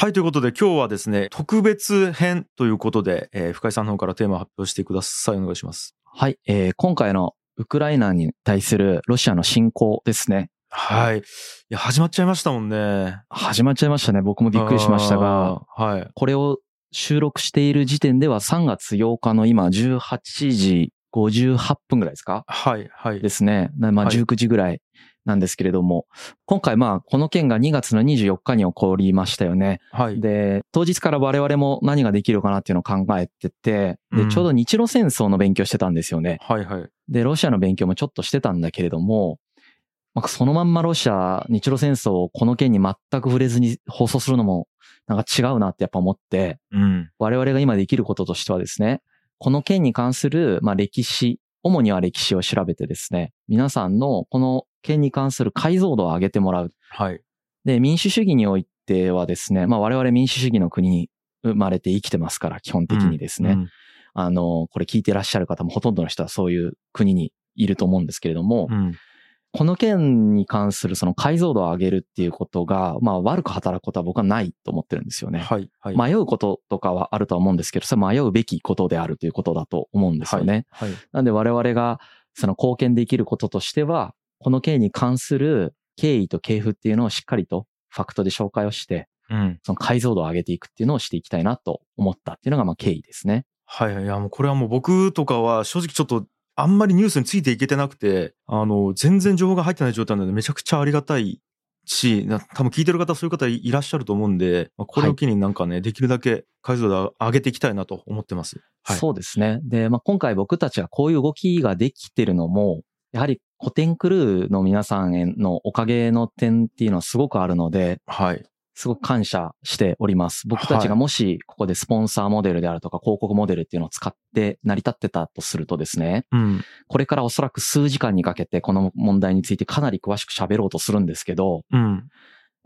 はい、ということで今日はですね、特別編ということで、えー深井さんの方からテーマを発表してください。お願いします。はい、えー今回のウクライナに対するロシアの侵攻ですね。はい。いや、始まっちゃいましたもんね。始まっちゃいましたね。僕もびっくりしましたが。はい。これを収録している時点では3月8日の今18時58分ぐらいですか？はい、はい。ですね。なまあはい19時ぐらいなんですけれども、今回まあこの件が2月の24日に起こりましたよね。はい。で、当日から我々も何ができるかなっていうのを考えてて、で、うんちょうど日露戦争の勉強してたんですよね。はい、はい。で、ロシアの勉強もちょっとしてたんだけれども、まあ、そのまんまロシア、日露戦争をこの件に全く触れずに放送するのもなんか違うなってやっぱ思って、うん。我々が今できることとしてはですね、この件に関する、まあ、歴史、主には歴史を調べてですね、皆さんのこの件に関する解像度を上げてもらう。はい。で、民主主義においてはですね、まあ我々民主主義の国に生まれて生きてますから、基本的にですね。うん。あの、これ聞いてらっしゃる方もほとんどの人はそういう国にいると思うんですけれども、うん。この件に関するその解像度を上げるっていうことが、まあ悪く働くことは僕はないと思ってるんですよね。はい、はい。迷うこととかはあるとは思うんですけど、それは迷うべきことであるということだと思うんですよね。はい。なんで我々がその貢献できることとしては、この件に関する経緯と系譜っていうのをしっかりとファクトで紹介をして、うん。その解像度を上げていくっていうのをしていきたいなと思ったっていうのがまあ経緯ですね。はいはい。いや、もうこれはもう僕とかは正直ちょっとあんまりニュースについていけてなくて、あの、全然情報が入ってない状態なのでめちゃくちゃありがたいし、な多分聞いてる方そういう方いいらっしゃると思うんで、まあこれを機になんかね、できるだけ解像度を上げていきたいなと思ってます。はい。そうですね。で、まあ、今回僕たちがこういう動きができてるのも、やはり古典クルーの皆さんへのおかげの点っていうのはすごくあるので、はい。すごく感謝しております。僕たちがもしここでスポンサーモデルであるとか広告モデルっていうのを使って成り立ってたとするとですね、うん。これからおそらく数時間にかけてこの問題についてかなり詳しく喋ろうとするんですけど、うん。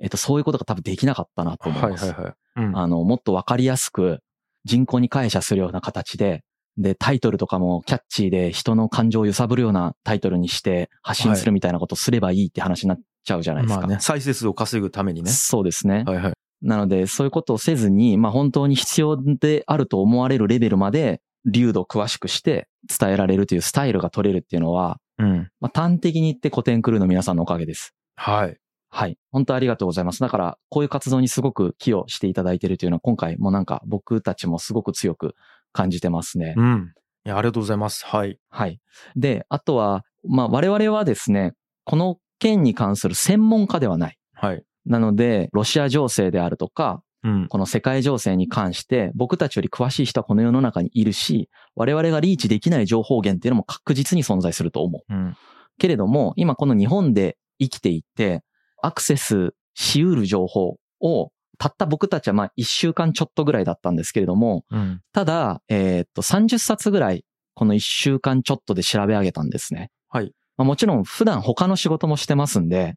えっと、そういうことが多分できなかったなと思います。はいはいはい。うん。あの、もっとわかりやすく人口に感謝するような形で、で、タイトルとかもキャッチーで人の感情を揺さぶるようなタイトルにして発信するみたいなことをすればいいって話になっちゃうじゃないですか。まあね、再生数を稼ぐためにね。そうですね。はいはい。なので、そういうことをせずに、まあ本当に必要であると思われるレベルまで、流度を詳しくして伝えられるというスタイルが取れるっていうのは、うん。まあ端的に言って古典クルーの皆さんのおかげです。はい。はい。本当ありがとうございます。だから、こういう活動にすごく寄与していただいているというのは、今回もなんか僕たちもすごく強く感じてますね。うん。いや、ありがとうございます。はい。はい。で、あとは、まあ我々はですね、この件に関する専門家ではない。はい。なので、ロシア情勢であるとか、うん。この世界情勢に関して、僕たちより詳しい人はこの世の中にいるし、我々がリーチできない情報源っていうのも確実に存在すると思う。うん。けれども、今この日本で生きていて、アクセスしうる情報を、たった僕たちはまあ一週間ちょっとぐらいだったんですけれども、うん。ただ、えーっと、30冊ぐらい、この一週間ちょっとで調べ上げたんですね。はい。まあ、もちろん普段他の仕事もしてますんで、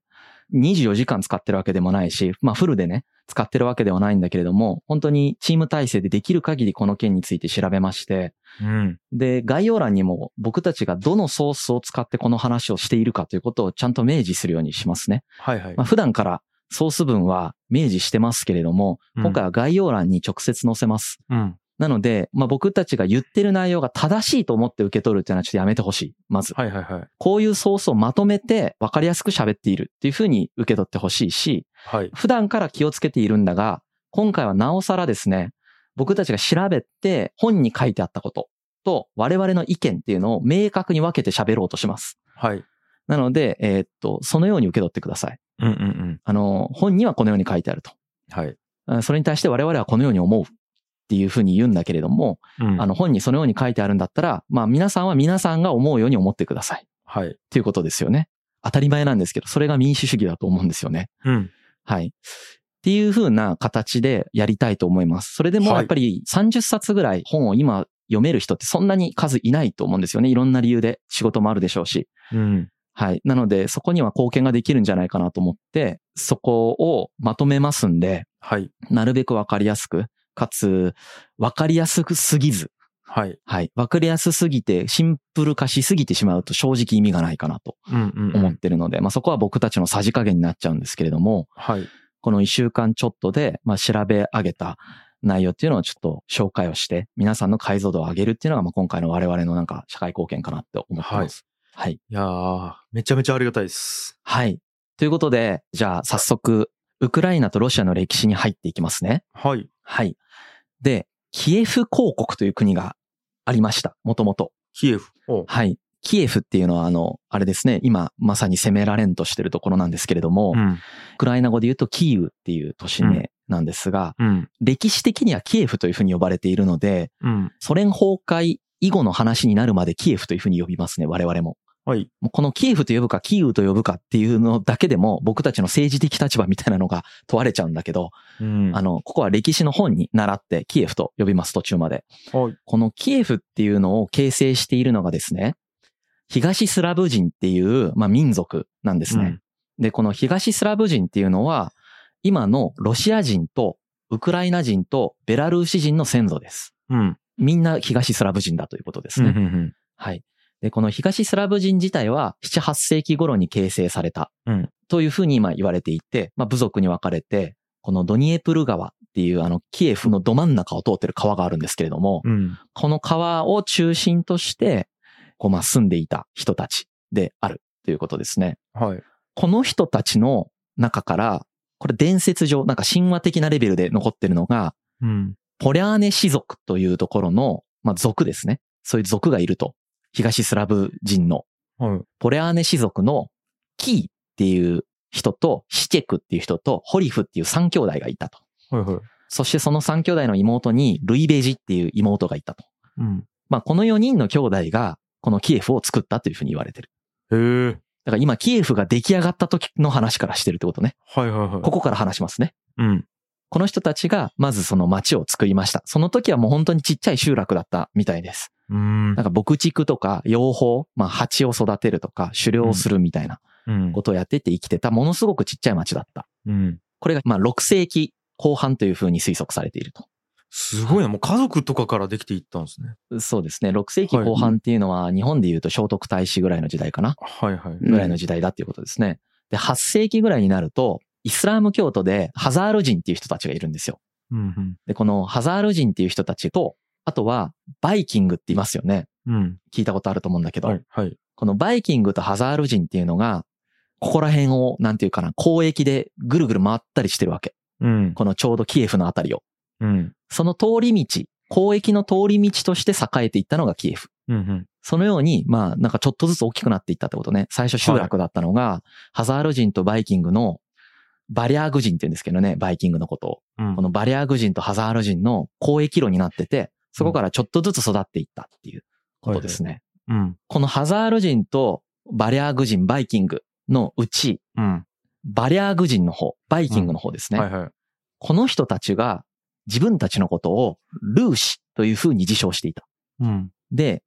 24時間使ってるわけでもないし、まあフルでね、使ってるわけではないんだけれども、本当にチーム体制でできる限りこの件について調べまして、うん。で、概要欄にも僕たちがどのソースを使ってこの話をしているかということをちゃんと明示するようにしますね。はいはいまあ、。普段からソース文は明示してますけれども、うん今回は概要欄に直接載せます。うん。なので、まあ、僕たちが言ってる内容が正しいと思って受け取るっていうのはちょっとやめてほしい。まず。はいはいはい。こういうソースをまとめて分かりやすく喋っているっていうふうに受け取ってほしいし、はい。普段から気をつけているんだが、今回はなおさらですね、僕たちが調べて本に書いてあったことと我々の意見っていうのを明確に分けて喋ろうとします。はい。なので、えーっと、そのように受け取ってください。うんうんうん。あの、本にはこのように書いてあると。はい。あそれに対して我々はこのように思うっていうふうに言うんだけれども、うんあの、本にそのように書いてあるんだったら、まあ皆さんは皆さんが思うように思ってください。っはい。ていうことですよね。当たり前なんですけど、それが民主主義だと思うんですよね。うん。はい。っていう風な形でやりたいと思います。それでもはいやっぱり30冊ぐらい本を今読める人ってそんなに数いないと思うんですよね。いろんな理由で仕事もあるでしょうし。うん。はい。なので、そこには貢献ができるんじゃないかなと思って、そこをまとめますんで、はい。なるべくわかりやすく、かつ、わかりやすくすぎず、はい。はい。わかりやすすぎて、シンプル化しすぎてしまうと正直意味がないかなとうんうんうん。思ってるので、まあそこは僕たちのさじ加減になっちゃうんですけれども、はい。この一週間ちょっとで、まあ、調べ上げた内容っていうのをちょっと紹介をして、皆さんの解像度を上げるっていうのが、まあ、今回の我々のなんか社会貢献かなって思ってます。はい。いやー、めちゃめちゃありがたいです。はい。ということで、じゃあ早速、ウクライナとロシアの歴史に入っていきますね。はい。はい。で、キエフ公国という国がありました。もともと。キエフ。おはい。キエフっていうのは、あの、あれですね、今まさに攻められんとしてるところなんですけれども、うん。ウクライナ語で言うとキーウっていう都市名なんですが、うん。歴史的にはキエフというふうに呼ばれているので、うん。ソ連崩壊以後の話になるまでキエフというふうに呼びますね、我々も。はい。このキエフと呼ぶかキーウと呼ぶかっていうのだけでも僕たちの政治的立場みたいなのが 問われちゃうんだけど、うん。あの、ここは歴史の本に習ってキエフと呼びます、途中まで。はい。このキエフっていうのを形成しているのがですね、東スラブ人っていう、まあ、民族なんですね。で、この東スラブ人っていうのは、今のロシア人とウクライナ人とベラルーシ人の先祖です。うん。みんな東スラブ人だということですうん。ね。うん。はい。で、この東スラブ人自体は7、8世紀頃に形成されたうん。というふうに今言われていて、まあ、部族に分かれて、このドニエプル川っていうあのキエフのど真ん中を通ってる川があるんですけれども、うん。この川を中心として、こうまあ住んでいた人たちであるということですね。はい。この人たちの中から、これ伝説上、なんか神話的なレベルで残ってるのが、うん。ポリャーネ氏族というところの、まあ族ですね。そういう族がいると。東スラブ人のはい。ポレアーネ氏族のキーっていう人とシチェクっていう人とホリフっていう三兄弟がいたと。はい。はい。そしてその三兄弟の妹にルイベジっていう妹がいたと。うん。まあこの4人の兄弟がこのキエフを作ったというふうに言われてる。へえ。だから今キエフが出来上がった時の話からしてるってことね。はいはいはい。ここから話しますね。うん。この人たちがまずその町を作りました。その時はもう本当にちっちゃい集落だったみたいです。うんなん。か牧畜とか養蜂、まあ蜂を育てるとか狩猟をするみたいなうんことをやってて生きてたものすごくちっちゃい町だった。うん。これがまあ6世紀後半というふうに推測されていると。すごいな。もう家族とかからできていったんですね。そうですね。6世紀後半っていうのは日本で言うと聖徳太子ぐらいの時代かな？はいはい。ぐらいの時代だっていうことですね。で、8世紀ぐらいになると、イスラーム教徒でハザール人っていう人たちがいるんですよ。うん。で、このハザール人っていう人たちと、あとはバイキングって言いますよね。うん。聞いたことあると思うんだけど、はい。はい。このバイキングとハザール人っていうのが、ここら辺を、なんていうかな、交易でぐるぐる回ったりしてるわけ。うん。このちょうどキエフのあたりを。うん。その通り道、交易の通り道として栄えていったのがキエフ。うん。そのように、まあ、なんかちょっとずつ大きくなっていったってことね。最初集落だったのが、ハザール人とバイキングの、バリアーグ人って言うんですけどね、バイキングのことを。うん。このバリアーグ人とハザール人の交易路になってて、そこからちょっとずつ育っていったっていうことですね。うん。このハザール人とバリアーグ人、バイキングのうち、うん。バリアーグ人の方、バイキングの方ですね。はいはい。この人たちが自分たちのことをルーシという風に自称していた。うん。で、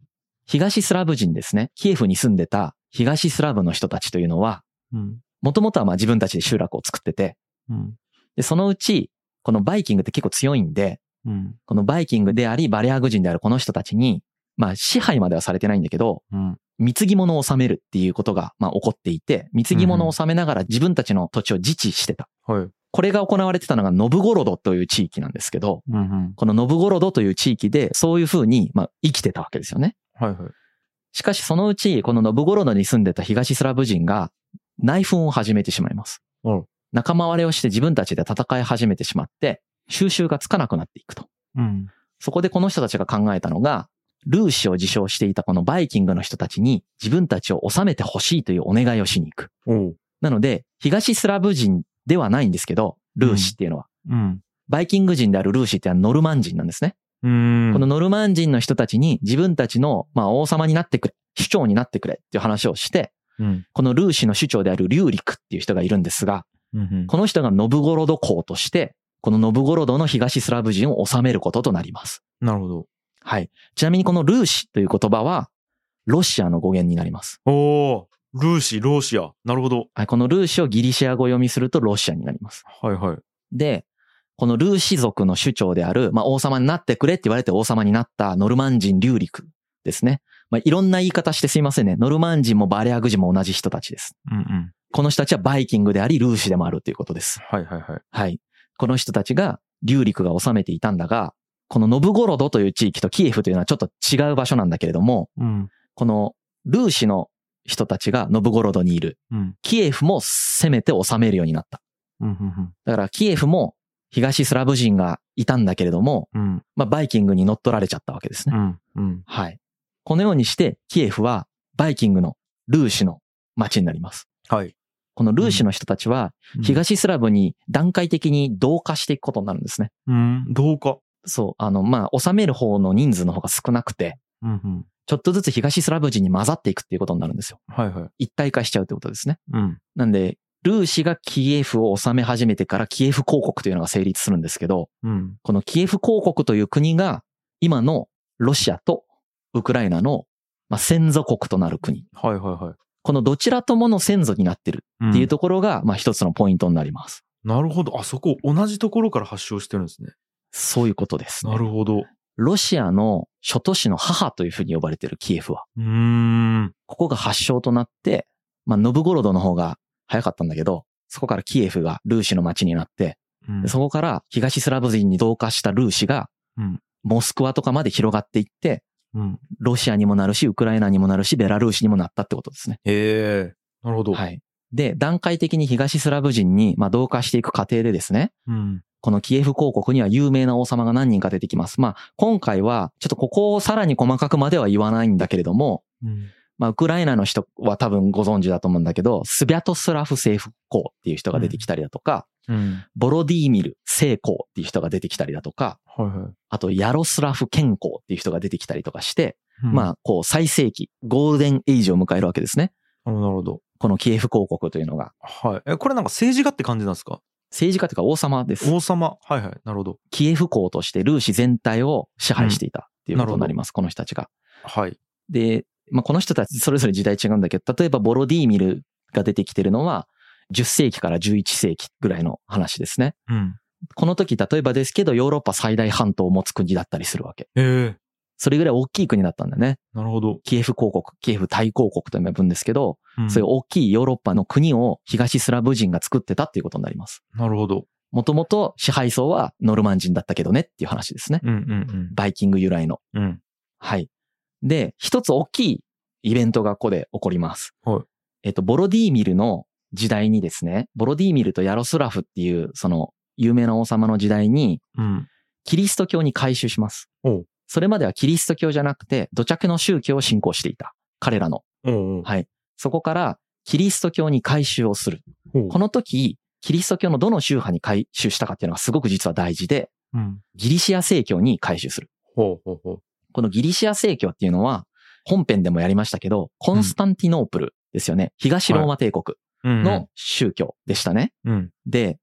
東スラブ人ですね。キエフに住んでた東スラブの人たちというのは、うん。もともとはまあ自分たちで集落を作ってて、うん。で、そのうち、このバイキングって結構強いんで、うん。このバイキングであり、バリアーグ人であるこの人たちに、まあ支配まではされてないんだけど、うん。貢ぎ物を納めるっていうことが、まあ起こっていて、貢ぎ物を納めながら自分たちの土地を自治してた。はい。これが行われてたのがノブゴロドという地域なんですけど、うん。このノブゴロドという地域でそういう風に、まあ生きてたわけですよね。はいはい。しかしそのうち、このノブゴロドに住んでた東スラブ人が内紛を始めてしまいますうん。仲間割れをして自分たちで戦い始めてしまって、収拾がつかなくなっていくと。うん。そこでこの人たちが考えたのが、ルーシを自称していたこのバイキングの人たちに自分たちを治めてほしいというお願いをしに行く。なので、東スラブ人ではないんですけど、ルーシっていうのは。うん。バイキング人であるルーシっていうのはノルマン人なんですね。うん。このノルマン人の人たちに自分たちの、まあ、王様になってくれ、首長になってくれっていう話をして、うん。このルーシの首長であるリューリクっていう人がいるんですが、うん。この人がノブゴロド公として、このノブゴロドの東スラブ人を治めることとなります。なるほど。はい。ちなみにこのルーシという言葉は、ロシアの語源になります。おお。ルーシー、ローシア。なるほど。はい。このルーシをギリシア語読みするとロシアになります。はいはい。で、このルーシ族の首長である、まあ、王様になってくれって言われて王様になったノルマン人リューリクですね。まあ、いろんな言い方してすいませんね。ノルマン人もバリアグ人も同じ人たちです。うんうん。この人たちはバイキングであり、ルーシでもあるということです。はいはいはい。はい。この人たちが、リューリクが治めていたんだが、このノブゴロドという地域とキエフというのはちょっと違う場所なんだけれども、うん。このルーシの人たちがノブゴロドにいる。うん。キエフも攻めて治めるようになった。うん。うん。だからキエフも東スラブ人がいたんだけれども、うん。まあ、バイキングに乗っ取られちゃったわけですね。うん。うん。はい。このようにして、キエフはバイキングのルーシの町になります。はい。このルーシの人たちは、東スラブに段階的に同化していくことになるんですね。うん。どうか。そう、あの、まあ、治める方の人数の方が少なくて、うん。うん。ちょっとずつ東スラブ人に混ざっていくっていうことになるんですよ。はいはい。一体化しちゃうってことですね。うん。なんで、ルーシがキエフを治め始めてからキエフ公国というのが成立するんですけど、うん。このキエフ公国という国が今のロシアとウクライナの、まあ、先祖国となる国。はいはいはい。このどちらともの先祖になってるうんっていうところが、まあ一つのポイントになります。なるほど。あそこ同じところから発祥してるんですね。そういうことです、ね。なるほど。ロシアの諸都市の母というふうに呼ばれているキエフは。うーん。ここが発祥となって、まあノブゴロドの方が早かったんだけど、そこからキエフがルーシの町になって、うんでそこから東スラブ人に同化したルーシがうん、モスクワとかまで広がっていって、うん。ロシアにもなるし、ウクライナにもなるし、ベラルーシにもなったってことですね。へえ。なるほど。はい。で、段階的に東スラブ人に、まあ、同化していく過程でですね、うん。このキエフ公国には有名な王様が何人か出てきます。まあ、今回は、ちょっとここをさらに細かくまでは言わないんだけれども、うん。まあ、ウクライナの人は多分ご存知だと思うんだけど、スビャトスラフ政府公っていう人が出てきたりだとか、うん。ボロディーミル聖公っていう人が出てきたりだとか、はいはい。あとヤロスラフ健公っていう人が出てきたりとかして、まあ。あ、こう、最盛期、ゴールデンエイジを迎えるわけですね。なるほど。このキエフ公国というのが。はい。え、これなんか政治家って感じなんですか？政治家というか王様です。王様？はいはい。なるほど。キエフ公としてルーシ全体を支配していたっていうことになります、この人たちが。はい。で、まあ、この人たちそれぞれ時代違うんだけど、例えばボロディーミルが出てきてるのは、10世紀から11世紀ぐらいの話ですね。うん。この時、例えばですけど、ヨーロッパ最大半島を持つ国だったりするわけ。へえ。それぐらい大きい国だったんだね。なるほど。キエフ公国、キエフ大公国と呼ぶんですけど、うんそういう大きいヨーロッパの国を東スラブ人が作ってたっていうことになります。なるほど。もともと支配層はノルマン人だったけどねっていう話ですね。うんうんバイキング由来の。うん。うん。はい。で、一つ大きいイベントがここで起こります。はいえっと、ボロディーミルの時代にですね、ボロディーミルとヤロスラフっていう、その、有名な王様の時代に、うん。キリスト教に改宗します。それまではキリスト教じゃなくて、土着の宗教を信仰していた。彼らの。おうおうはい。そこから、キリスト教に改宗をする。この時、キリスト教のどの宗派に改宗したかっていうのがすごく実は大事で、うん。ギリシア正教に改宗する。ほうほうほう。このギリシア正教っていうのは、本編でもやりましたけど、コンスタンティノープルですよね。東ローマ帝国うんの宗教でしたね。うん。で、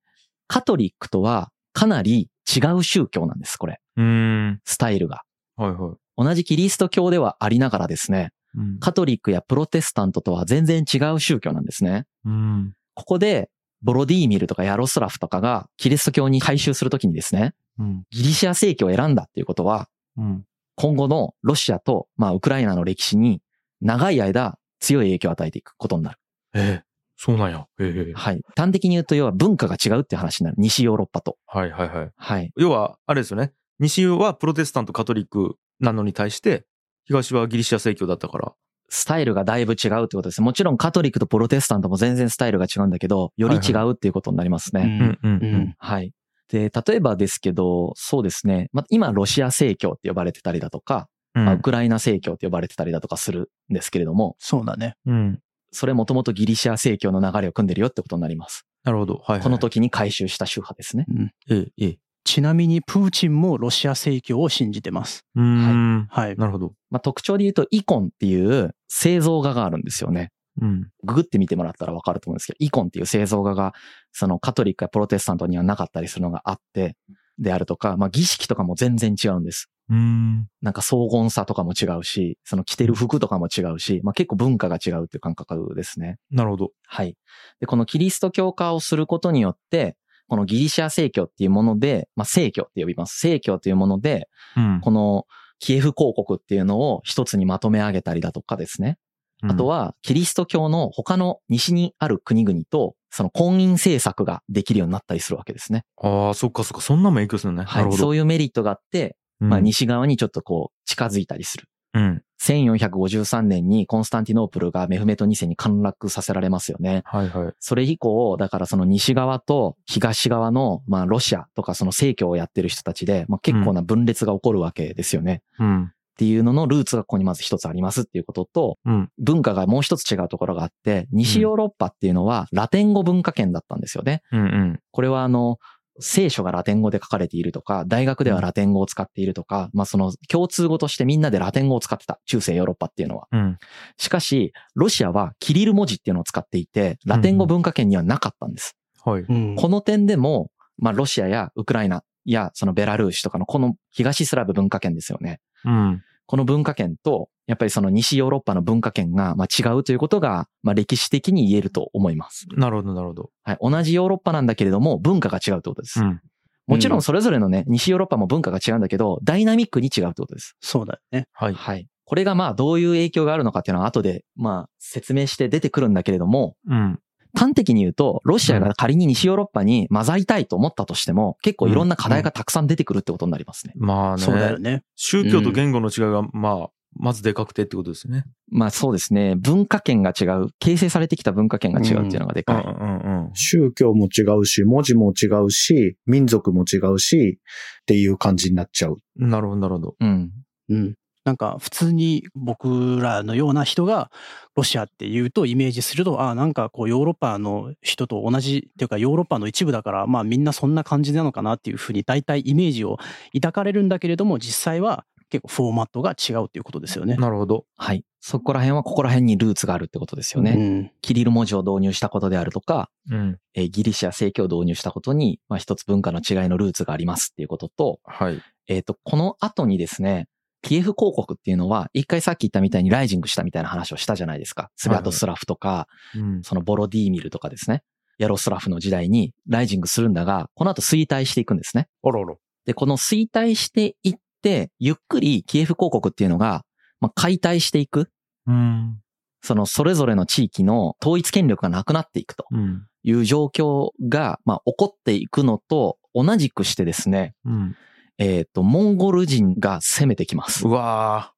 カトリックとはかなり違う宗教なんです、これ。うん。スタイルが。はいはい。同じキリスト教ではありながらですね、うん。カトリックやプロテスタントとは全然違う宗教なんですね。うん。ここで、ボロディーミルとかヤロスラフとかがキリスト教に改宗するときにですね、うん。ギリシア正教を選んだっていうことは、うん。今後のロシアと、まあ、ウクライナの歴史に長い間強い影響を与えていくことになる。ええ。そうなんや。ええ。はい。端的に言うと、要は文化が違うっていう話になる。西ヨーロッパと。はいはいはい。はい。要は、あれですよね。西はプロテスタント、カトリックなのに対して、東はギリシア正教だったから。スタイルがだいぶ違うってことです。もちろんカトリックとプロテスタントも全然スタイルが違うんだけど、より違うっていうことになりますね。うんうんうんはい。で、例えばですけど、そうですね。まあ、今、ロシア正教って呼ばれてたりだとか、うん。まあ、ウクライナ正教って呼ばれてたりだとかするんですけれども、そうだね。うん。それもともとギリシア正教の流れを組んでるよってことになります。なるほど。はい、はい。この。時に改宗した宗派ですね。うんええ、ええ。ちなみに、プーチンもロシア正教を信じてます。うーん。はい。なるほど。まあ、特徴で言うと、イコンっていう製造画があるんですよね。うん。ググってみてもらったらわかると思うんですけど、イコンっていう製造画が、そのカトリックやプロテスタントにはなかったりするのがあって、であるとか、まあ、儀式とかも全然違うんです。うーん。なんか荘厳さとかも違うし、その着てる服とかも違うし、まあ、結構文化が違うっていう感覚ですね。なるほど。はい。で、このキリスト教化をすることによって、このギリシア正教っていうもので、まあ、正教って呼びます。正教というもので、うん。このキエフ公国っていうのを一つにまとめ上げたりだとかですね。あとは、キリスト教の他の西にある国々と、その婚姻政策ができるようになったりするわけですね。ああ、そっかそっか。そんなも影響するのね。は。ない。そういうメリットがあって、うんまあ西側にちょっとこう近づいたりする。うん。1453年にコンスタンティノープルがメフメト2世に陥落させられますよね。はいはい。それ以降、だからその西側と東側の、まあロシアとかその正教をやってる人たちで、まあ結構な分裂が起こるわけですよね。うん。っていうののルーツがここにまず一つありますっていうことと、うん。文化がもう一つ違うところがあって、西ヨーロッパっていうのはラテン語文化圏だったんですよね。うんうん。これはあの、聖書がラテン語で書かれているとか、大学ではラテン語を使っているとか、まあその共通語としてみんなでラテン語を使ってた。中世ヨーロッパっていうのは。うん。しかし、ロシアはキリル文字っていうのを使っていて、ラテン語文化圏にはなかったんです。はい。うんこの点でも、まあロシアやウクライナやそのベラルーシとかのこの東スラブ文化圏ですよね。うん。この文化圏と、やっぱりその西ヨーロッパの文化圏がまあ違うということが、まあ歴史的に言えると思います。なるほど、なるほど。はい。同じヨーロッパなんだけれども、文化が違うということです。うん。もちろんそれぞれのね、西ヨーロッパも文化が違うんだけど、ダイナミックに違うってことです。そうだよね。はい。はい。これがまあどういう影響があるのかっていうのは後でまあ説明して出てくるんだけれども、うん。端的に言うと、ロシアが仮に西ヨーロッパに混ざりたいと思ったとしても、結構いろんな課題がたくさん出てくるってことになりますね。まあね。そうだよね。宗教と言語の違いが、まあ、まずでかくてってことですね。まあそうですね。文化圏が違う。形成されてきた文化圏が違うっていうのがでうんかい。うんうん。宗教も違うし、文字も違うし、民族も違うし、っていう感じになっちゃう。なるほど、なるほど。うん。うん。なんか普通に僕らのような人がロシアって言うとイメージすると、ああ、なんかこうヨーロッパの人と同じっていうかヨーロッパの一部だから、まあみんなそんな感じなのかなっていうふうに大体イメージを抱かれるんだけれども、実際は結構フォーマットが違うっていうことですよね。なるほど。はい。そこら辺はここら辺にルーツがあるってことですよね。うん。キリル文字を導入したことであるとか、うん。えーギリシャ正教を導入したことに、まあ一つ文化の違いのルーツがありますっていうことと、はい。えっ、と、この後にですね、キエフ公国っていうのは、一回さっき言ったみたいにライジングしたみたいな話をしたじゃないですか。スビャトスラフとか、うん。そのボロディーミルとかですね。ヤロスラフの時代にライジングするんだが、この後衰退していくんですね。あらあら。で、この衰退していって、ゆっくりキエフ公国っていうのが、まあ、解体していく。うん。そのそれぞれの地域の統一権力がなくなっていくとうん。いう状況が、まあ、起こっていくのと同じくしてですね、うん。えっ、と、モンゴル人が攻めてきますう。わ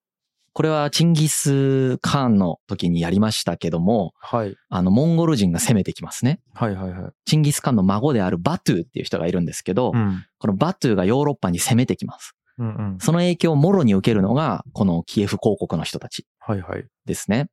これはチンギス・カーンの時にやりましたけども、ーはい。あの、モンゴル人が攻めてきますね。はいはいはい。チンギス・カーンの孫であるバトゥーっていう人がいるんですけど、うん。このバトゥーがヨーロッパに攻めてきます。うんうん。その影響をもろに受けるのが、このキエフ公国の人たちはいはい。ですね。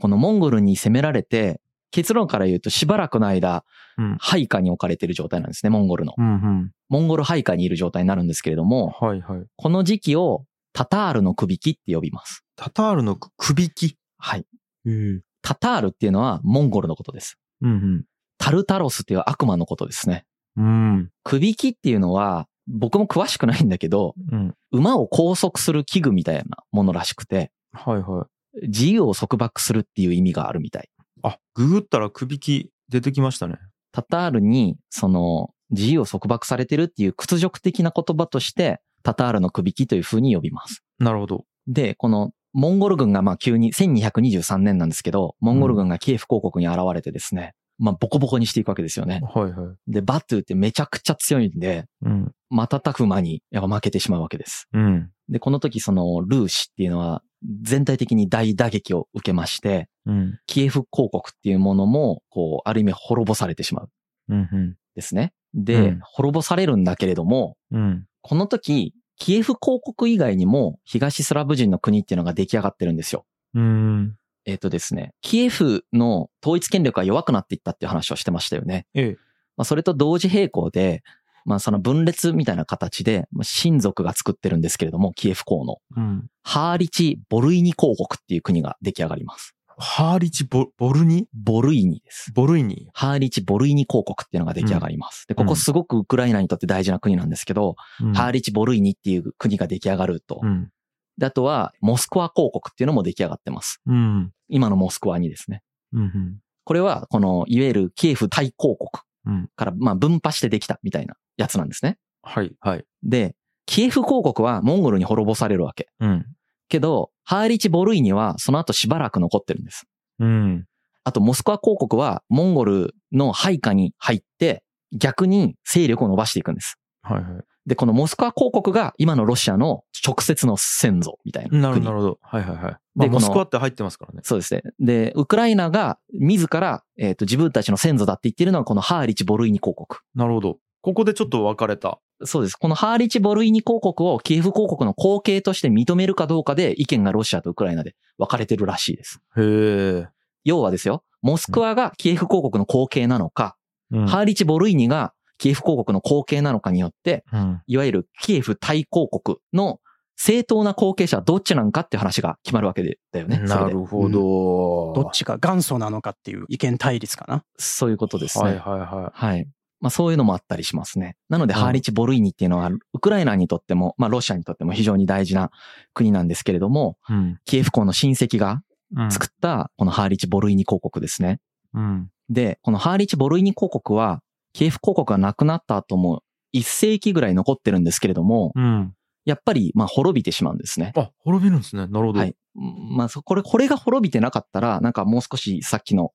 このモンゴルに攻められて、結論から言うとしばらくの間、うん。配下に置かれている状態なんですね、モンゴルの。うんうん。モンゴル配下にいる状態になるんですけれども、はいはい。この時期をタタールの首切って呼びます。タタールの首き？はい。うん。タタールっていうのはモンゴルのことです。うんタルタロスっていう悪魔のことですね。うん。うん。首切っていうのは、僕も詳しくないんだけど、うん。馬を拘束する器具みたいなものらしくて、はいはい。自由を束縛するっていう意味があるみたい。あ、ググったら首き出てきましたね。タタールに、その、自由を束縛されてるっていう屈辱的な言葉として、タタールの首切という風に呼びます。なるほど。で、この、モンゴル軍がまあ急に、1223年なんですけど、モンゴル軍がキエフ公国に現れてですね、まあボコボコにしていくわけですよね。はいはい。で、バトゥーってめちゃくちゃ強いんで、うん。瞬く間にやっぱ負けてしまうわけです。うん。で、この時そのルーシっていうのは全体的に大打撃を受けまして、うん。キエフ公国っていうものも、こう、ある意味滅ぼされてしまう。うん。うん。ですね。で、うん滅ぼされるんだけれども、うん。この時、キエフ公国以外にも東スラブ人の国っていうのが出来上がってるんですよ。うん。えっ、とですね、キエフの統一権力が弱くなっていったっていう話をしてましたよね。ええ。まあ、それと同時並行で、まあ、その分裂みたいな形で、まあ親族が作ってるんですけれども、キエフ公の。うん。ハーリチ・ボルイニ公国っていう国が出来上がります。ハーリチボ、ボルニ？ボルイニです。ボルイニ。ハーリチ・ボルイニ公国っていうのが出来上がります。で、ここすごくウクライナにとって大事な国なんですけど、うんハーリチ・ボルイニっていう国が出来上がると。うん。で、あとは、モスクワ公国っていうのも出来上がってます。うん。今のモスクワにですね。うん。これは、この、いわゆるキエフ大公国うんから、まあ、分派してできたみたいなやつなんですね。はい。はい。で、キエフ公国はモンゴルに滅ぼされるわけ。うん。けど、ハーリチ・ボルイニはその後しばらく残ってるんです。うん。あと、モスクワ公国はモンゴルの配下に入って、逆に勢力を伸ばしていくんです。はいはい。で、このモスクワ公国が今のロシアの直接の先祖みたいな国。なるほど、なるほど。はいはいはい。まあ、でモスクワって入ってますからね。そうですね。で、ウクライナが自ら、えっ、と、自分たちの先祖だって言ってるのはこのハーリチ・ボルイニ公国。なるほど。ここでちょっと分かれた。そうです。このハーリチ・ボルイニ公国をキエフ公国の後継として認めるかどうかで意見がロシアとウクライナで分かれてるらしいです。へえ。要はですよ、モスクワがキエフ公国の後継なのか、うん。ハーリチ・ボルイニがキエフ公国の後継なのかによって、うん。いわゆるキエフ対公国の正当な後継者はどっちなんかっていう話が決まるわけでだよね。なるほど。どっちが元祖なのかっていう意見対立かな。そういうことですね。はいはいははい。まあそういうのもあったりしますね。なので、うんハーリチ・ボルイニっていうのは、ウクライナにとっても、まあロシアにとっても非常に大事な国なんですけれども、い。うん。キエフ公の親戚がうん作ったこのハーリチ・ボルイニ公国ですね。うん。で、このハーリチ・ボルイニ公国は、キエフ公国がなくなった後も1世紀ぐらい残ってるんですけれども、うん。やっぱりまあ滅びてしまうんですね。あ、滅びるんですね。なるほど。はい。まあ、そこれ、これが滅びてなかったら、なんかもう少しさっきの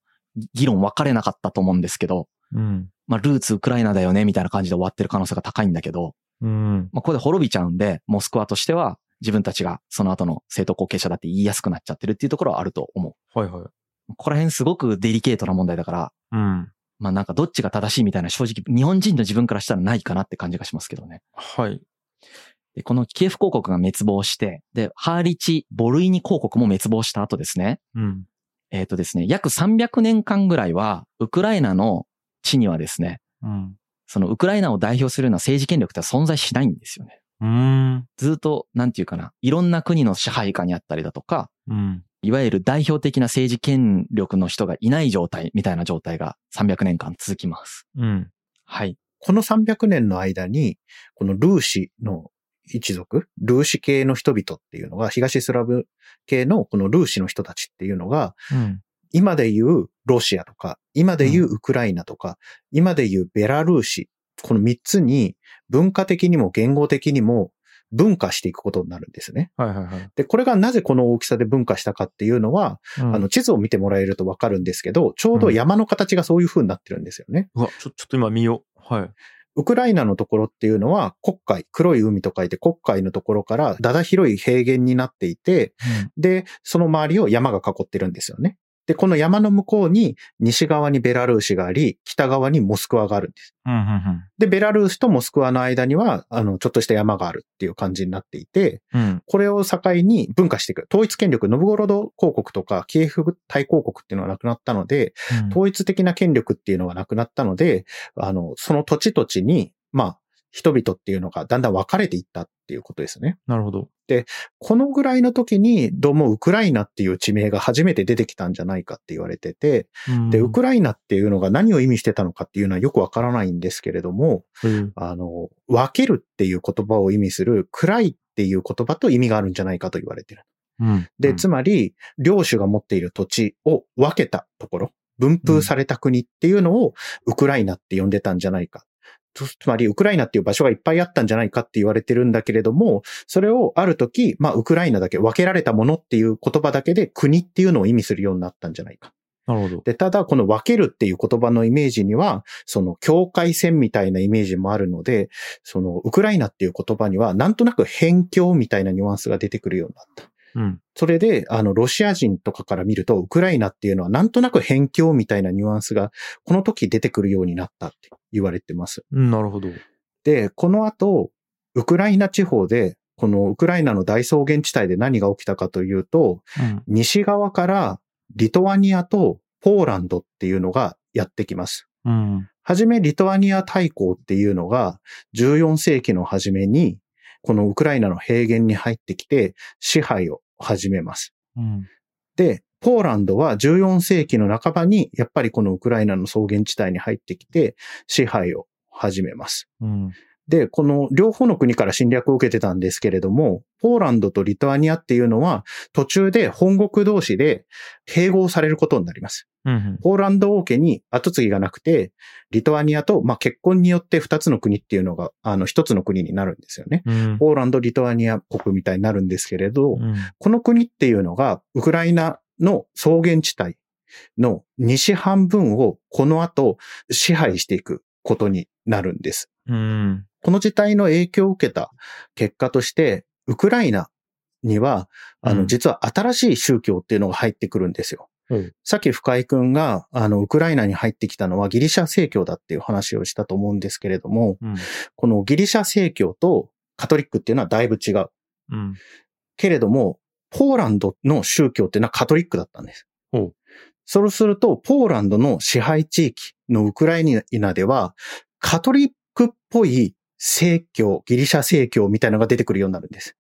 議論分かれなかったと思うんですけど、うん。まあ、ルーツウクライナだよね、みたいな感じで終わってる可能性が高いんだけど、うん。まあ、ここで滅びちゃうんで、モスクワとしては自分たちがその後の正当後継者だって言いやすくなっちゃってるっていうところはあると思う。はいはい。ここら辺すごくデリケートな問題だから、うん。まあなんかどっちが正しいみたいな正直日本人の自分からしたらないかなって感じがしますけどね。はい。で、このキエフ公国が滅亡して、で、ハーリチ・ボルイニ公国も滅亡した後ですね。うん。えっ、とですね、約300年間ぐらいは、ウクライナの地にはですね、うん。そのウクライナを代表するような政治権力って存在しないんですよね。うん。ずっと、なんていうかな、いろんな国の支配下にあったりだとか、うん。いわゆる代表的な政治権力の人がいない状態みたいな状態が300年間続きます。うん。はい。この300年の間に、このルーシの一族、ルーシ系の人々っていうのが、東スラブ系のこのルーシの人たちっていうのが、うん。今で言うロシアとか、今で言うウクライナとか、今で言うベラルーシ、この3つに文化的にも言語的にも分化していくことになるんですね。はいはいはい。で、これがなぜこの大きさで分化したかっていうのは、うんあの、地図を見てもらえるとわかるんですけど、ちょうど山の形がそういう風になってるんですよね。うわ、ちょ、ちょっと今見よう。はい。ウクライナのところっていうのは黒海、黒い海と書いて黒海のところからだだ広い平原になっていて、で、その周りを山が囲ってるんですよね。で、この山の向こうに西側にベラルーシがあり、北側にモスクワがあるんです。うん。うん。で、ベラルーシとモスクワの間には、あの、ちょっとした山があるっていう感じになっていて、うん。これを境に分化していく。統一権力、ノブゴロド公国とか、キエフ大公国っていうのがなくなったので、うん。統一的な権力っていうのがなくなったので、あの、その土地土地に、まあ、人々っていうのがだんだん分かれていったっていうことですね。なるほど。このぐらいの時に、どうもウクライナっていう地名が初めて出てきたんじゃないかって言われてて、うんで、ウクライナっていうのが何を意味してたのかっていうのはよくわからないんですけれども、うんあの、分けるっていう言葉を意味する暗いっていう言葉と意味があるんじゃないかと言われてる。うん。で、つまり、領主が持っている土地を分けたところ、分封された国っていうのをウクライナって呼んでたんじゃないか。つつまり、ウクライナっていう場所がいっぱいあったんじゃないかって言われてるんだけれども、それをある時、まあ、ウクライナだけ分けられたものっていう言葉だけで国っていうのを意味するようになったんじゃないか。なるほど。で、ただ、この分けるっていう言葉のイメージには、その境界線みたいなイメージもあるので、そのウクライナっていう言葉には、なんとなく辺境みたいなニュアンスが出てくるようになった。うん。それで、あの、ロシア人とかから見ると、ウクライナっていうのはなんとなく辺境みたいなニュアンスが、この時出てくるようになったって言われてます。うんなるほど。で、この後、ウクライナ地方で、このウクライナの大草原地帯で何が起きたかというと、うん。西側からリトアニアとポーランドっていうのがやってきます。うん。はじめリトアニア大公っていうのが14世紀の初めにこのウクライナの平原に入ってきて支配を始めます。うん。で、ポーランドは14世紀の半ばにやっぱりこのウクライナの草原地帯に入ってきて支配を始めます。うん。で、この両方の国から侵略を受けてたんですけれども、ポーランドとリトアニアっていうのは途中で本国同士で併合されることになります。うん。ポーランド王家に後継ぎがなくて、リトアニアと、まあ、結婚によって二つの国っていうのが、あの、一つの国になるんですよね。うん。ポーランド、リトアニア国みたいになるんですけれど、うん。この国っていうのが、ウクライナの草原地帯の西半分をこの後支配していくことになるんです。うん。この事態の影響を受けた結果として、ウクライナには、あの、うん実は新しい宗教っていうのが入ってくるんですよ。うんさっき深井くんが、あの、ウクライナに入ってきたのはギリシャ正教だっていう話をしたと思うんですけれども、うん。このギリシャ正教とカトリックっていうのはだいぶ違う。うん。けれども、ポーランドの宗教っていうのはカトリックだったんです。そうすると、ポーランドの支配地域のウクライナでは、カトリックっぽい正教、ギリシャ正教みたいなのが出てくるようになるんです。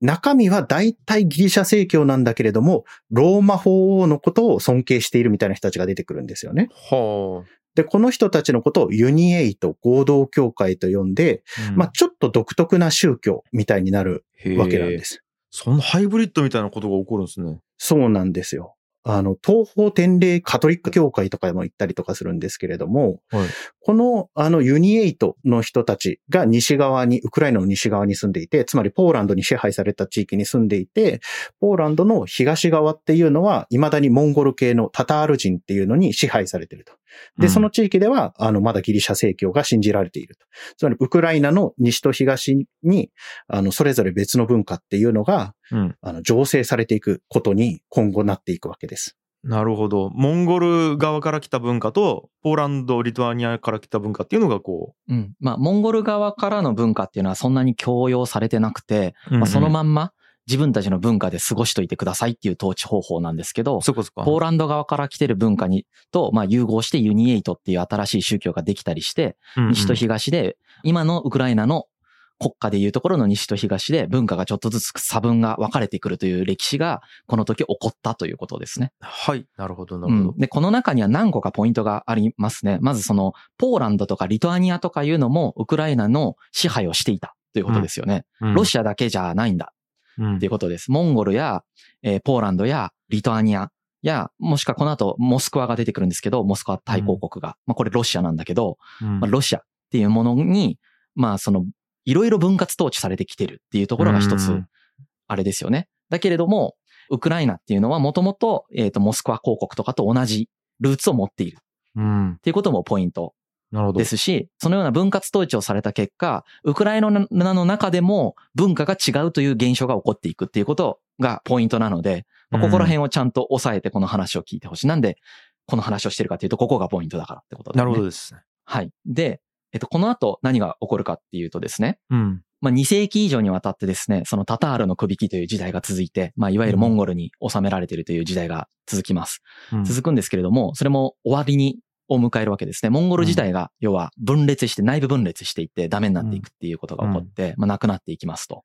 中身は大体ギリシャ正教なんだけれども、ローマ法王のことを尊敬しているみたいな人たちが出てくるんですよね。はで、この人たちのことをユニエイト合同教会と呼んで、あ。うんまあちょっと独特な宗教みたいになるわけなんで。す。そんなハイブリッドみたいなことが起こるんですね。そうなんですよ。あの、東方天霊カトリック教会とかも行ったりとかするんですけれども、はいこの、あの、ユニエイトの人たちが西側に、ウクライナの西側に住んでいて、つまりポーランドに支配された地域に住んでいて、ポーランドの東側っていうのは、未だにモンゴル系のタタール人っていうのに支配されていると。で、うんその地域では、あの、まだギリシャ正教が信じられていると。つまり、ウクライナの西と東に、あの、それぞれ別の文化っていうのが、うん。あの、醸成されていくことに今後なっていくわけです。なるほど。モンゴル側から来た文化と、ポーランド、リトアニアから来た文化っていうのがこうん。まあ、モンゴル側からの文化っていうのはそんなに強要されてなくて、う、まあ、そのままんま自分たちの文化で過ごしといてくださいっていう統治方法なんですけど、そこそこ。ポーランド側から来てる文化に、と、まあ、融合してユニエイトっていう新しい宗教ができたりして、うんうん西と東で、今のウクライナの国家でいうところの西と東で文化がちょっとずつ差分が分かれてくるという歴史がこの時起こったということですね。はい。なるほど、なるほど。うん。で、この中には何個かポイントがありますね。まずその、ポーランドとかリトアニアとかいうのもウクライナの支配をしていたということですよね。うんロシアだけじゃないんだうんっていうことです。モンゴルや、えーポーランドやリトアニアや、もしくはこの後モスクワが出てくるんですけど、モスクワ大公国が、まあこれロシアなんだけど、うんまあ、ロシアっていうものに、まあその、いろいろ分割統治されてきてるっていうところが一つうん、あれですよね。だけれども、ウクライナっていうのはもともと、えっ、と、モスクワ公国とかと同じルーツを持っているうん。っていうこともポイント。ですし、そのような分割統治をされた結果、ウクライナの中でも文化が違うという現象が起こっていくっていうことがポイントなので、まあここら辺をちゃんと押さえてこの話を聞いてほしい。なんで、この話をしてるかっていうと、ここがポイントだからってことですね。なるほどですね。はい。で、えっと、この後何が起こるかっていうとですね、うん。まあ、2世紀以上にわたってですね、そのタタールの首引きという時代が続いて、まあ、いわゆるモンゴルに収められているという時代が続きます。うん続くんですけれども、それも終わりに、を迎えるわけですね。モンゴル自体が、要は分裂して、内部分裂していって、ダメになっていくっていうことが起こって、まあ、なくなっていきますと。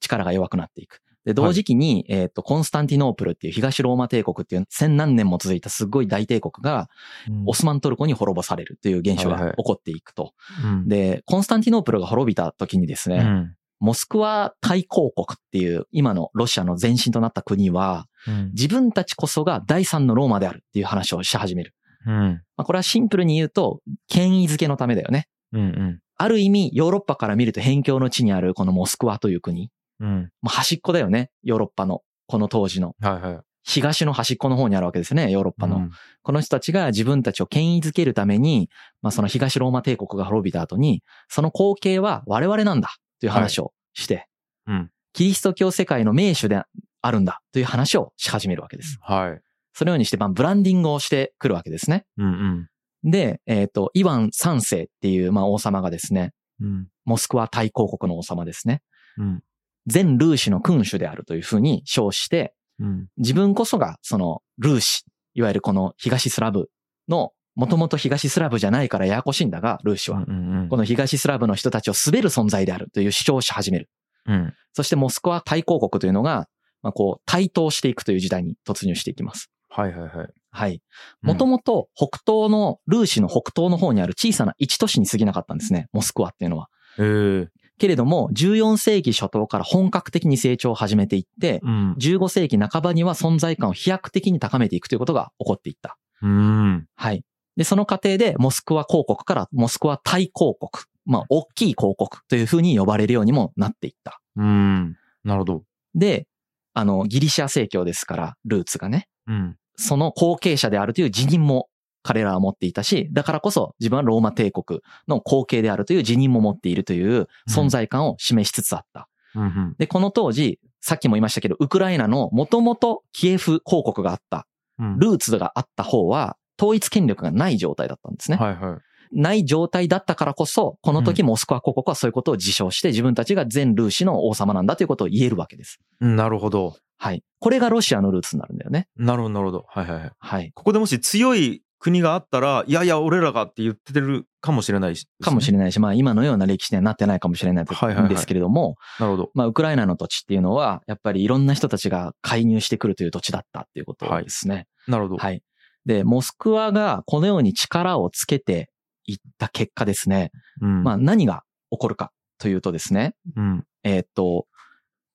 力が弱くなっていく。で、同時期に、えっ、と、コンスタンティノープルっていう東ローマ帝国っていう千何年も続いたすごい大帝国が、うんオスマントルコに滅ぼされるという現象が起こっていくと。うんで、コンスタンティノープルが滅びた時にですね、うんモスクワ大公国っていう今のロシアの前身となった国は、うん自分たちこそが第三のローマであるっていう話をし始める。うんまあ、これはシンプルに言うと、権威づけのためだよね。うんある意味、ヨーロッパから見ると辺境の地にあるこのモスクワという国。うんまあ、端っこだよね。ヨーロッパの。この当時の。はいはい。東の端っこの方にあるわけですね。ヨーロッパの。うんこの人たちが自分たちを権威づけるために、まあ、その東ローマ帝国が滅びた後に、その光景は我々なんだという話をして、うんキリスト教世界の名手であるんだという話をし始めるわけです。はい。そのようにして、まあ、ブランディングをしてくるわけですね。うんで、えっ、と、イワン三世っていう、まあ、王様がですね、うん。モスクワ大公国の王様ですね。うん。全ルーシの君主であるというふうに称して、うん。自分こそがそのルーシ、いわゆるこの東スラブの、もともと東スラブじゃないからややこしいんだが、ルーシは。うんこの東スラブの人たちを滑る存在であるという主張をし始める。うん。そしてモスクワ大公国というのが、まあ、こう、台頭していくという時代に突入していきます。はいはいはい。はい。もともと北東の、ルーシの北東の方にある小さな一都市に過ぎなかったんですね。モスクワっていうのは。ええ。けれども、14世紀初頭から本格的に成長を始めていって、うん。15世紀半ばには存在感を飛躍的に高めていくということが起こっていった。うん。はい。で、その過程で、モスクワ公国からモスクワ大公国。まあ、大きい公国というふうに呼ばれるようにもなっていった。うん。なるほど。で、あの、ギリシャ正教ですから、ルーツがね。うん。その後継者であるという自認も彼らは持っていたし、だからこそ自分はローマ帝国の後継であるという自認も持っているという存在感を示しつつあった。うんうんで、この当時、さっきも言いましたけど、ウクライナのもともとキエフ公国があった、うんルーツがあった方は、統一権力がない状態だったんですね。はいはい。ない状態だったからこそ、この時モスクワ公国はそういうことを自称して、自分たちが全ルーシの王様なんだということを言えるわけです。うんなるほど。はい。これがロシアのルーツになるんだよね。なるほど、なるほど。はいはいはい。はい。ここでもし強い国があったら、いやいや、俺らがって言ってるかもしれないし、かもしれないし、まあ今のような歴史にはなってないかもしれないはいはいはいんですけれども、ない。なるほど。まあウクライナの土地っていうのは、やっぱりいろんな人たちが介入してくるという土地だったっていうことですね。なるほど。はい。で、モスクワがこのように力をつけていった結果ですね、うん。まあ何が起こるかというとですね、うん。えーっと、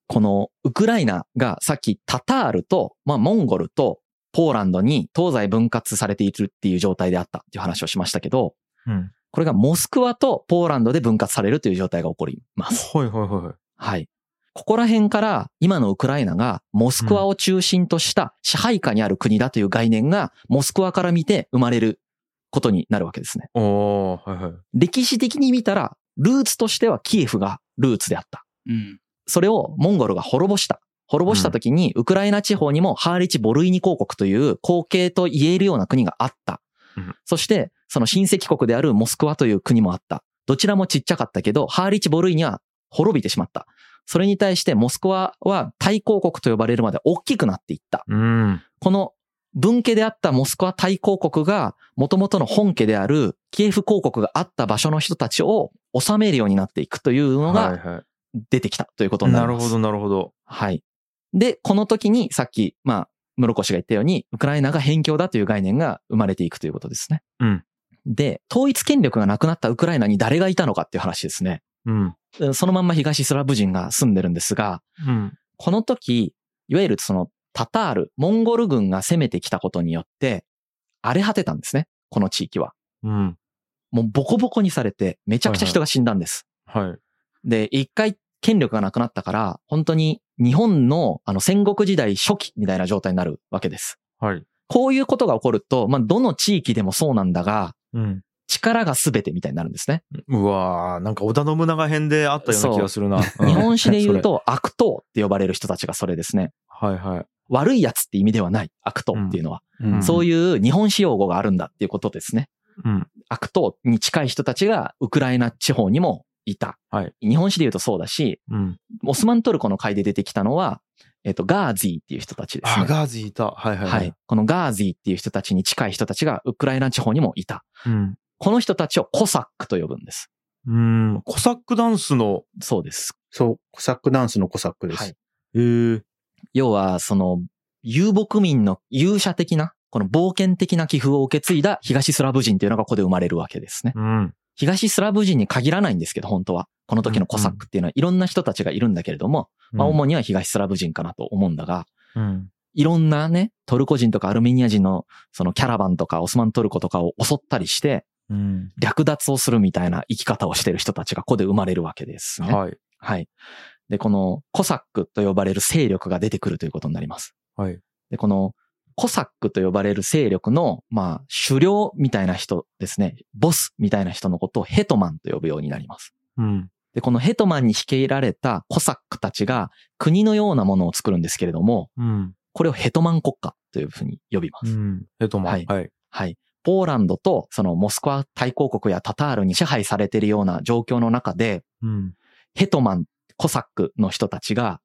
このウクライナがさっきタタールと、まあモンゴルとポーランドに東西分割されているっていう状態であったっていう話をしましたけど、うん。これがモスクワとポーランドで分割されるという状態が起こります。はいはいはいはい。はい。ここら辺から今のウクライナがモスクワを中心とした支配下にある国だという概念がモスクワから見て生まれることになるわけですね。おー、はいはい。歴史的に見たら、ルーツとしてはキエフがルーツであった。うん。それをモンゴルが滅ぼした。滅ぼした時に、ウクライナ地方にもハーリチ・ボルイニ公国という後継と言えるような国があったうん。そして、その親戚国であるモスクワという国もあった。どちらもちっちゃかったけど、ハーリチ・ボルイニは滅びてしまった。それに対してモスクワは大公国と呼ばれるまで大きくなっていった。うん。この分家であったモスクワ大公国が元々の本家であるキエフ公国があった場所の人たちを治めるようになっていくというのが出てきたということい。になります。なるほど、なるほど。はい。で、この時にさっき、まあ、室越が言ったように、ウクライナが辺境だという概念が生まれていくということですね。うん。で、統一権力がなくなったウクライナに誰がいたのかっていう話ですね。うん。そのまんま東スラブ人が住んでるんですが、うん。この時、いわゆるそのタタール、モンゴル軍が攻めてきたことによって、荒れ果てたんですね。この地域は。うん。もうボコボコにされて、めちゃくちゃ人が死んだんです。はい。で、一回権力がなくなったから、本当に日本のあの戦国時代初期みたいな状態になるわけです。はい。こういうことが起こると、まあ、どの地域でもそうなんだが、うん。力が全てみたいになるんですね。うわー、なんか織田信長編であったような気がするな。うん日本史で言う。そと悪党って呼ばれる人たちがそれですね。れはいはい。悪い奴って意味ではない。悪党っていうのは。うんそういう日本史用語があるんだっていうことですね。うん。悪党に近い人たちがウクライナ地方にもいた。はい日本史で言うとそうだし、うん。オスマントルコの会で出てきたのは、えっ、と、ガーゼィっていう人たちですあ、ね。ガーズいた。はいはいはい。。このガーゼィっていう人たちに近い人たちがウクライナ地方にもいた。うん。この人たちをコサックと呼ぶんです。うん。コサックダンスの、そうです。そう、コサックダンスのコサックです。はい。えー、要は、その、遊牧民の勇者的な、この冒険的な寄付を受け継いだ東スラブ人というのがここで生まれるわけですね。うん。東スラブ人に限らないんですけど、本当は。この時のコサックっていうのはいろんな人たちがいるんだけれども、まあ主には東スラブ人かなと思うんだが、うん。いろんなね、トルコ人とかアルメニア人のそのキャラバンとかオスマントルコとかを襲ったりして、うん。略奪をするみたいな生き方をしてる人たちがここで生まれるわけですね。はい。はい。で、このコサックと呼ばれる勢力が出てくるということになります。はい。で、このコサックと呼ばれる勢力の、まあ、首領みたいな人ですね。ボスみたいな人のことをヘトマンと呼ぶようになります。うん。で、このヘトマンに率いられたコサックたちが国のようなものを作るんですけれども、うん。これをヘトマン国家というふうに呼びます。うん。ヘトマン。はいはい。はい。ポーランドとそのモスクワ大公国やタタールに支配されているような状況の中で、うん。ヘトマン、コサックの人たちが、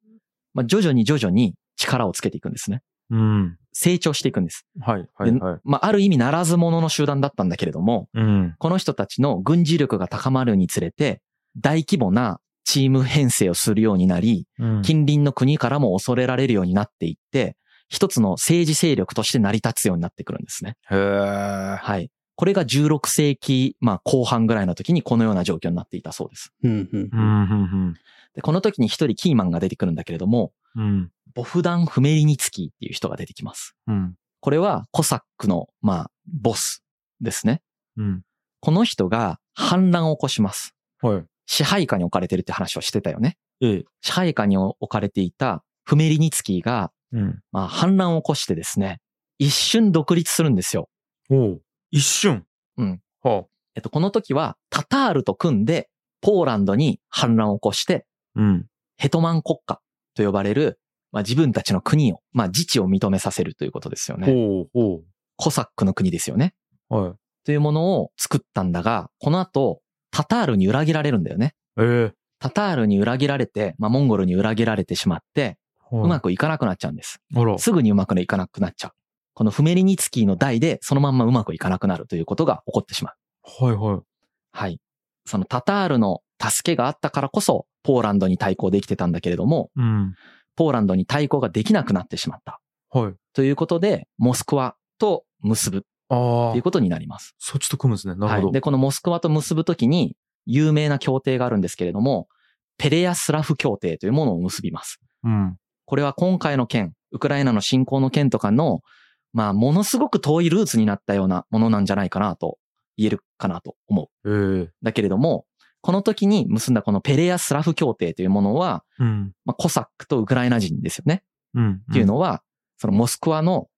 まあ、徐々に徐々に力をつけていくんですね。うん。成長していくんです。はい。はい。ではい。まあ、ある意味ならず者の集団だったんだけれども、うん。この人たちの軍事力が高まるにつれて、大規模なチーム編成をするようになり、うん。近隣の国からも恐れられるようになっていって、一つの政治勢力として成り立つようになってくるんですね。へー。はい。これが16世紀、まあ後半ぐらいの時にこのような状況になっていたそうです。うんうんう。ん。うん。で、この時に一人キーマンが出てくるんだけれども、うん。ボフダン・フメリニツキーっていう人が出てきます。うん。これはコサックの、まあ、ボスですね。うん。この人が反乱を起こします。はい。支配下に置かれてるって話をしてたよね。ええ。支配下に置かれていたフメリニツキーが、うん。まあ、反乱を起こしてですね、一瞬独立するんですよ。おう一瞬。うん。はあ。えっと、この時は、タタールと組んで、ポーランドに反乱を起こして、うん。ヘトマン国家と呼ばれる、まあ、自分たちの国を、まあ、自治を認めさせるということですよね。ほうほコサックの国ですよね。う。はい。というものを作ったんだが、この後、タタールに裏切られるんだよね。ええタタールに裏切られて、まあ、モンゴルに裏切られてしまって、うまく。くいかなくなっちゃうんです。すぐにうまくいかなくなっちゃう。このフメリニツキーの代で、そのまんまうまくいかなくなるということが起こってしまう。はいはい。はい。そのタタールの助けがあったからこそ、ポーランドに対抗できてたんだけれども、うん。ポーランドに対抗ができなくなってしまった。はい。ということで、モスクワと結ぶああという。ことになります。そっちと組むんですね。なるほど。はい。で、このモスクワと結ぶときに、有名な協定があるんですけれども、ペレヤスラフ協定というものを結びます。うん。これは今回の件、ウクライナの侵攻の件とかの、まあ、ものすごく遠いルーツになったようなものなんじゃないかなと言えるかなと思う。ええだけれども、この時に結んだこのペレヤスラフ協定というものは、うん。まあ、コサックとウクライナ人ですよね。うん。っていうのは、そのモスクワの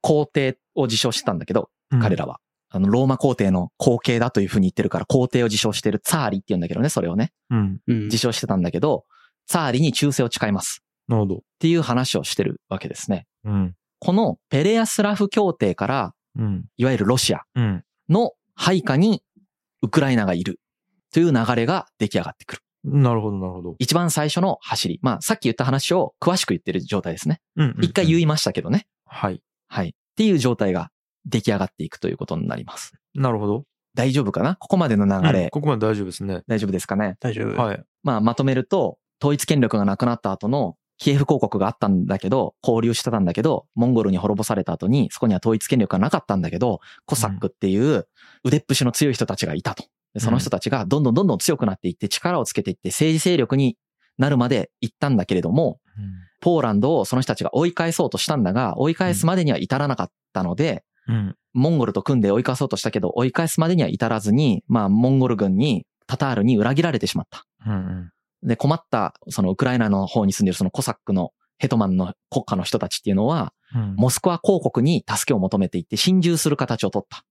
皇帝を自称してたんだけど、うん彼らは。あの、ローマ皇帝の後継だというふうに言ってるから、皇帝を自称してるツァーリって言うんだけどね、それをね、うん。うん自称してたんだけど、ツァーリに忠誠を誓います。なるほど。っていう話をしてるわけですね。うん。このペレアスラフ協定から、うん。いわゆるロシアうん。の配下にウクライナがいるという流れが出来上がってくる。なるほど、なるほど。一番最初の走り。まあ、さっき言った話を詳しく言ってる状態ですね。うん。一回言う。いましたけどね。はい。はい。っていう状態が出来上がっていくということになります。なるほど。大丈夫かな？ここまでの流れ、うんここまで大丈夫ですね。大丈夫ですかね？大丈夫。はい。まあ、まとめると、統一権力がなくなった後のキエフ公国があったんだけど、交流してたんだけど、モンゴルに滅ぼされた後に、そこには統一権力がなかったんだけど、コサックっていう腕っぷしの強い人たちがいたと。でその人たちがどんどんどんどん強くなっていって、力をつけていって政治勢力になるまで行ったんだけれども、ポーランドをその人たちが追い返そうとしたんだが、追い返すまでには至らなかったので、うん。モンゴルと組んで追い返そうとしたけど、追い返すまでには至らずに、まあ、モンゴル軍に、タタールに裏切られてしまった。で、困った、そのウクライナの方に住んでるそのコサックのヘトマンの国家の人たちっていうのは、うん。モスクワ公国に助けを求めていって侵入する形を取った。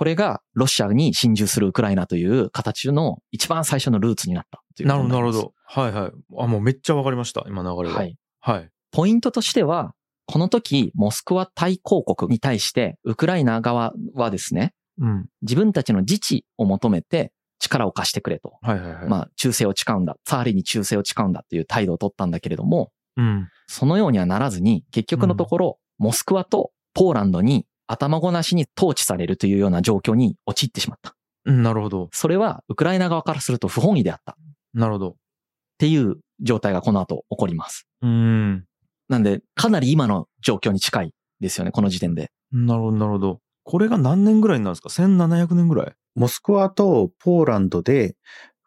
うん。これがロシアに侵入するウクライナという形の一番最初のルーツになったというなるほど、なるほど。はいはい。あ、もうめっちゃわかりました。今流れが。は。い。はい。ポイントとしては、この時、モスクワ対抗国に対して、ウクライナ側はですね、うん。自分たちの自治を求めて力を貸してくれと。はいはいはい。まあ、忠誠を誓うんだ。ツァーリに忠誠を誓うんだっていう態度を取ったんだけれども、うん。そのようにはならずに、結局のところ、モスクワとポーランドに頭ごなしに統治されるというような状況に陥ってしまった。うん。なるほど。それは、ウクライナ側からすると不本意であった。っなるほど。ていう状態がこの後起こります。うん。なんで、かなり今の状況に近いですよね、この時点で。なるほど、なるほど。これが何年ぐらいになるんですか ?1700 年ぐらい？モスクワとポーランドで、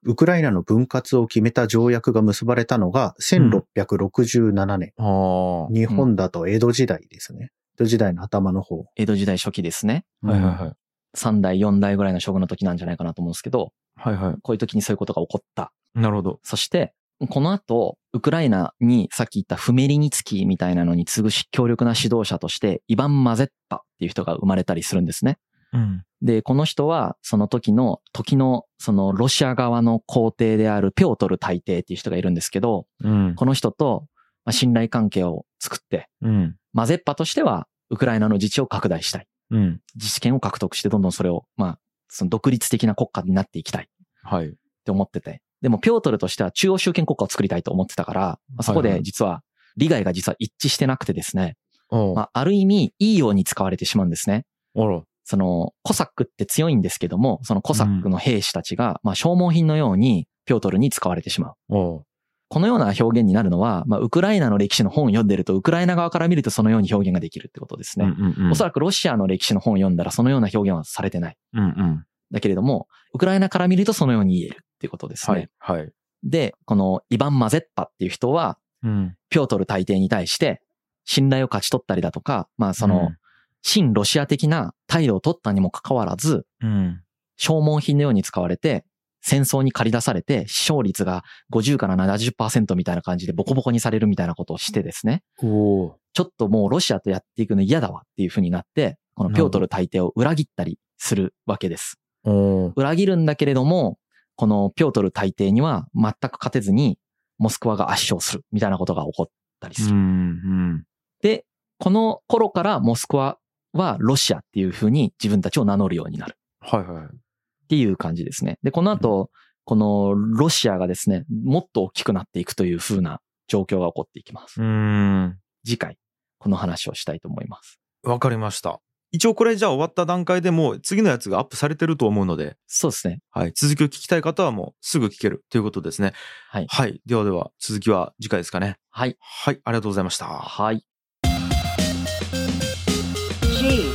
ウクライナの分割を決めた条約が結ばれたのが1667年。ああ。日本だと江戸時代ですね。江戸時代の頭の方。江戸時代初期ですね。はいはいはい。3代、4代ぐらいの将軍の時なんじゃないかなと思うんですけど、はいはこういう時にそういうことが起こった。い。なるほど。そして、この後、ウクライナにさっき言ったフメリニツキーみたいなのに次ぐし強力な指導者として、イバン・マゼッパっていう人が生まれたりするんですね。うん。で、この人は、その時の、時の、そのロシア側の皇帝であるピョートル大帝っていう人がいるんですけど、うん。この人とまあ信頼関係を作って、うん。マゼッパとしては、ウクライナの自治を拡大したい。うん。自治権を獲得して、どんどんそれを、まあ、その独立的な国家になっていきたい。はい。って思ってて。でも、ピョートルとしては中央集権国家を作りたいと思ってたから、まあそこで実は、利害が実は一致してなくてですね、まあ、ある意味、いいように使われてしまうんですね。あら。その、コサックって強いんですけども、そのコサックの兵士たちが、まあ、消耗品のように、ピョートルに使われてしまう。このような表現になるのは、まあ、ウクライナの歴史の本を読んでると、ウクライナ側から見るとそのように表現ができるってことですね。うんうんうん。おそらくロシアの歴史の本を読んだらそのような表現はされてない。うんうん。だけれども、ウクライナから見るとそのように言えるっていうことですね。はい。はい。で、このイバン・マゼッパっていう人は、うん。ピョートル大帝に対して、信頼を勝ち取ったりだとか、まあその、親ロシア的な態度を取ったにもかかわらず、うん。消耗品のように使われて、戦争に駆り出されて、死傷率が50から70%みたいな感じでボコボコにされるみたいなことをしてですね。ちょっともうロシアとやっていくの嫌だわっていう風になって、このピョートル大帝を裏切ったりするわけです。裏切るんだけれども、このピョートル大帝には全く勝てずに、モスクワが圧勝するみたいなことが起こったりする。で、この頃からモスクワはロシアっていう風に自分たちを名乗るようになるはいはい。っていう感じですね。で、この後、このロシアがですね、もっと大きくなっていくという風な状況が起こっていきます。うん。次回、この話をしたいと思います。わかりました。一応これじゃあ終わった段階でもう次のやつがアップされてると思うので、そうですね。はい。続きを聞きたい方はもうすぐ聞けるということですね。はいはい。ではでは、続きは次回ですかね。はい。はい。ありがとうございました。はい。G.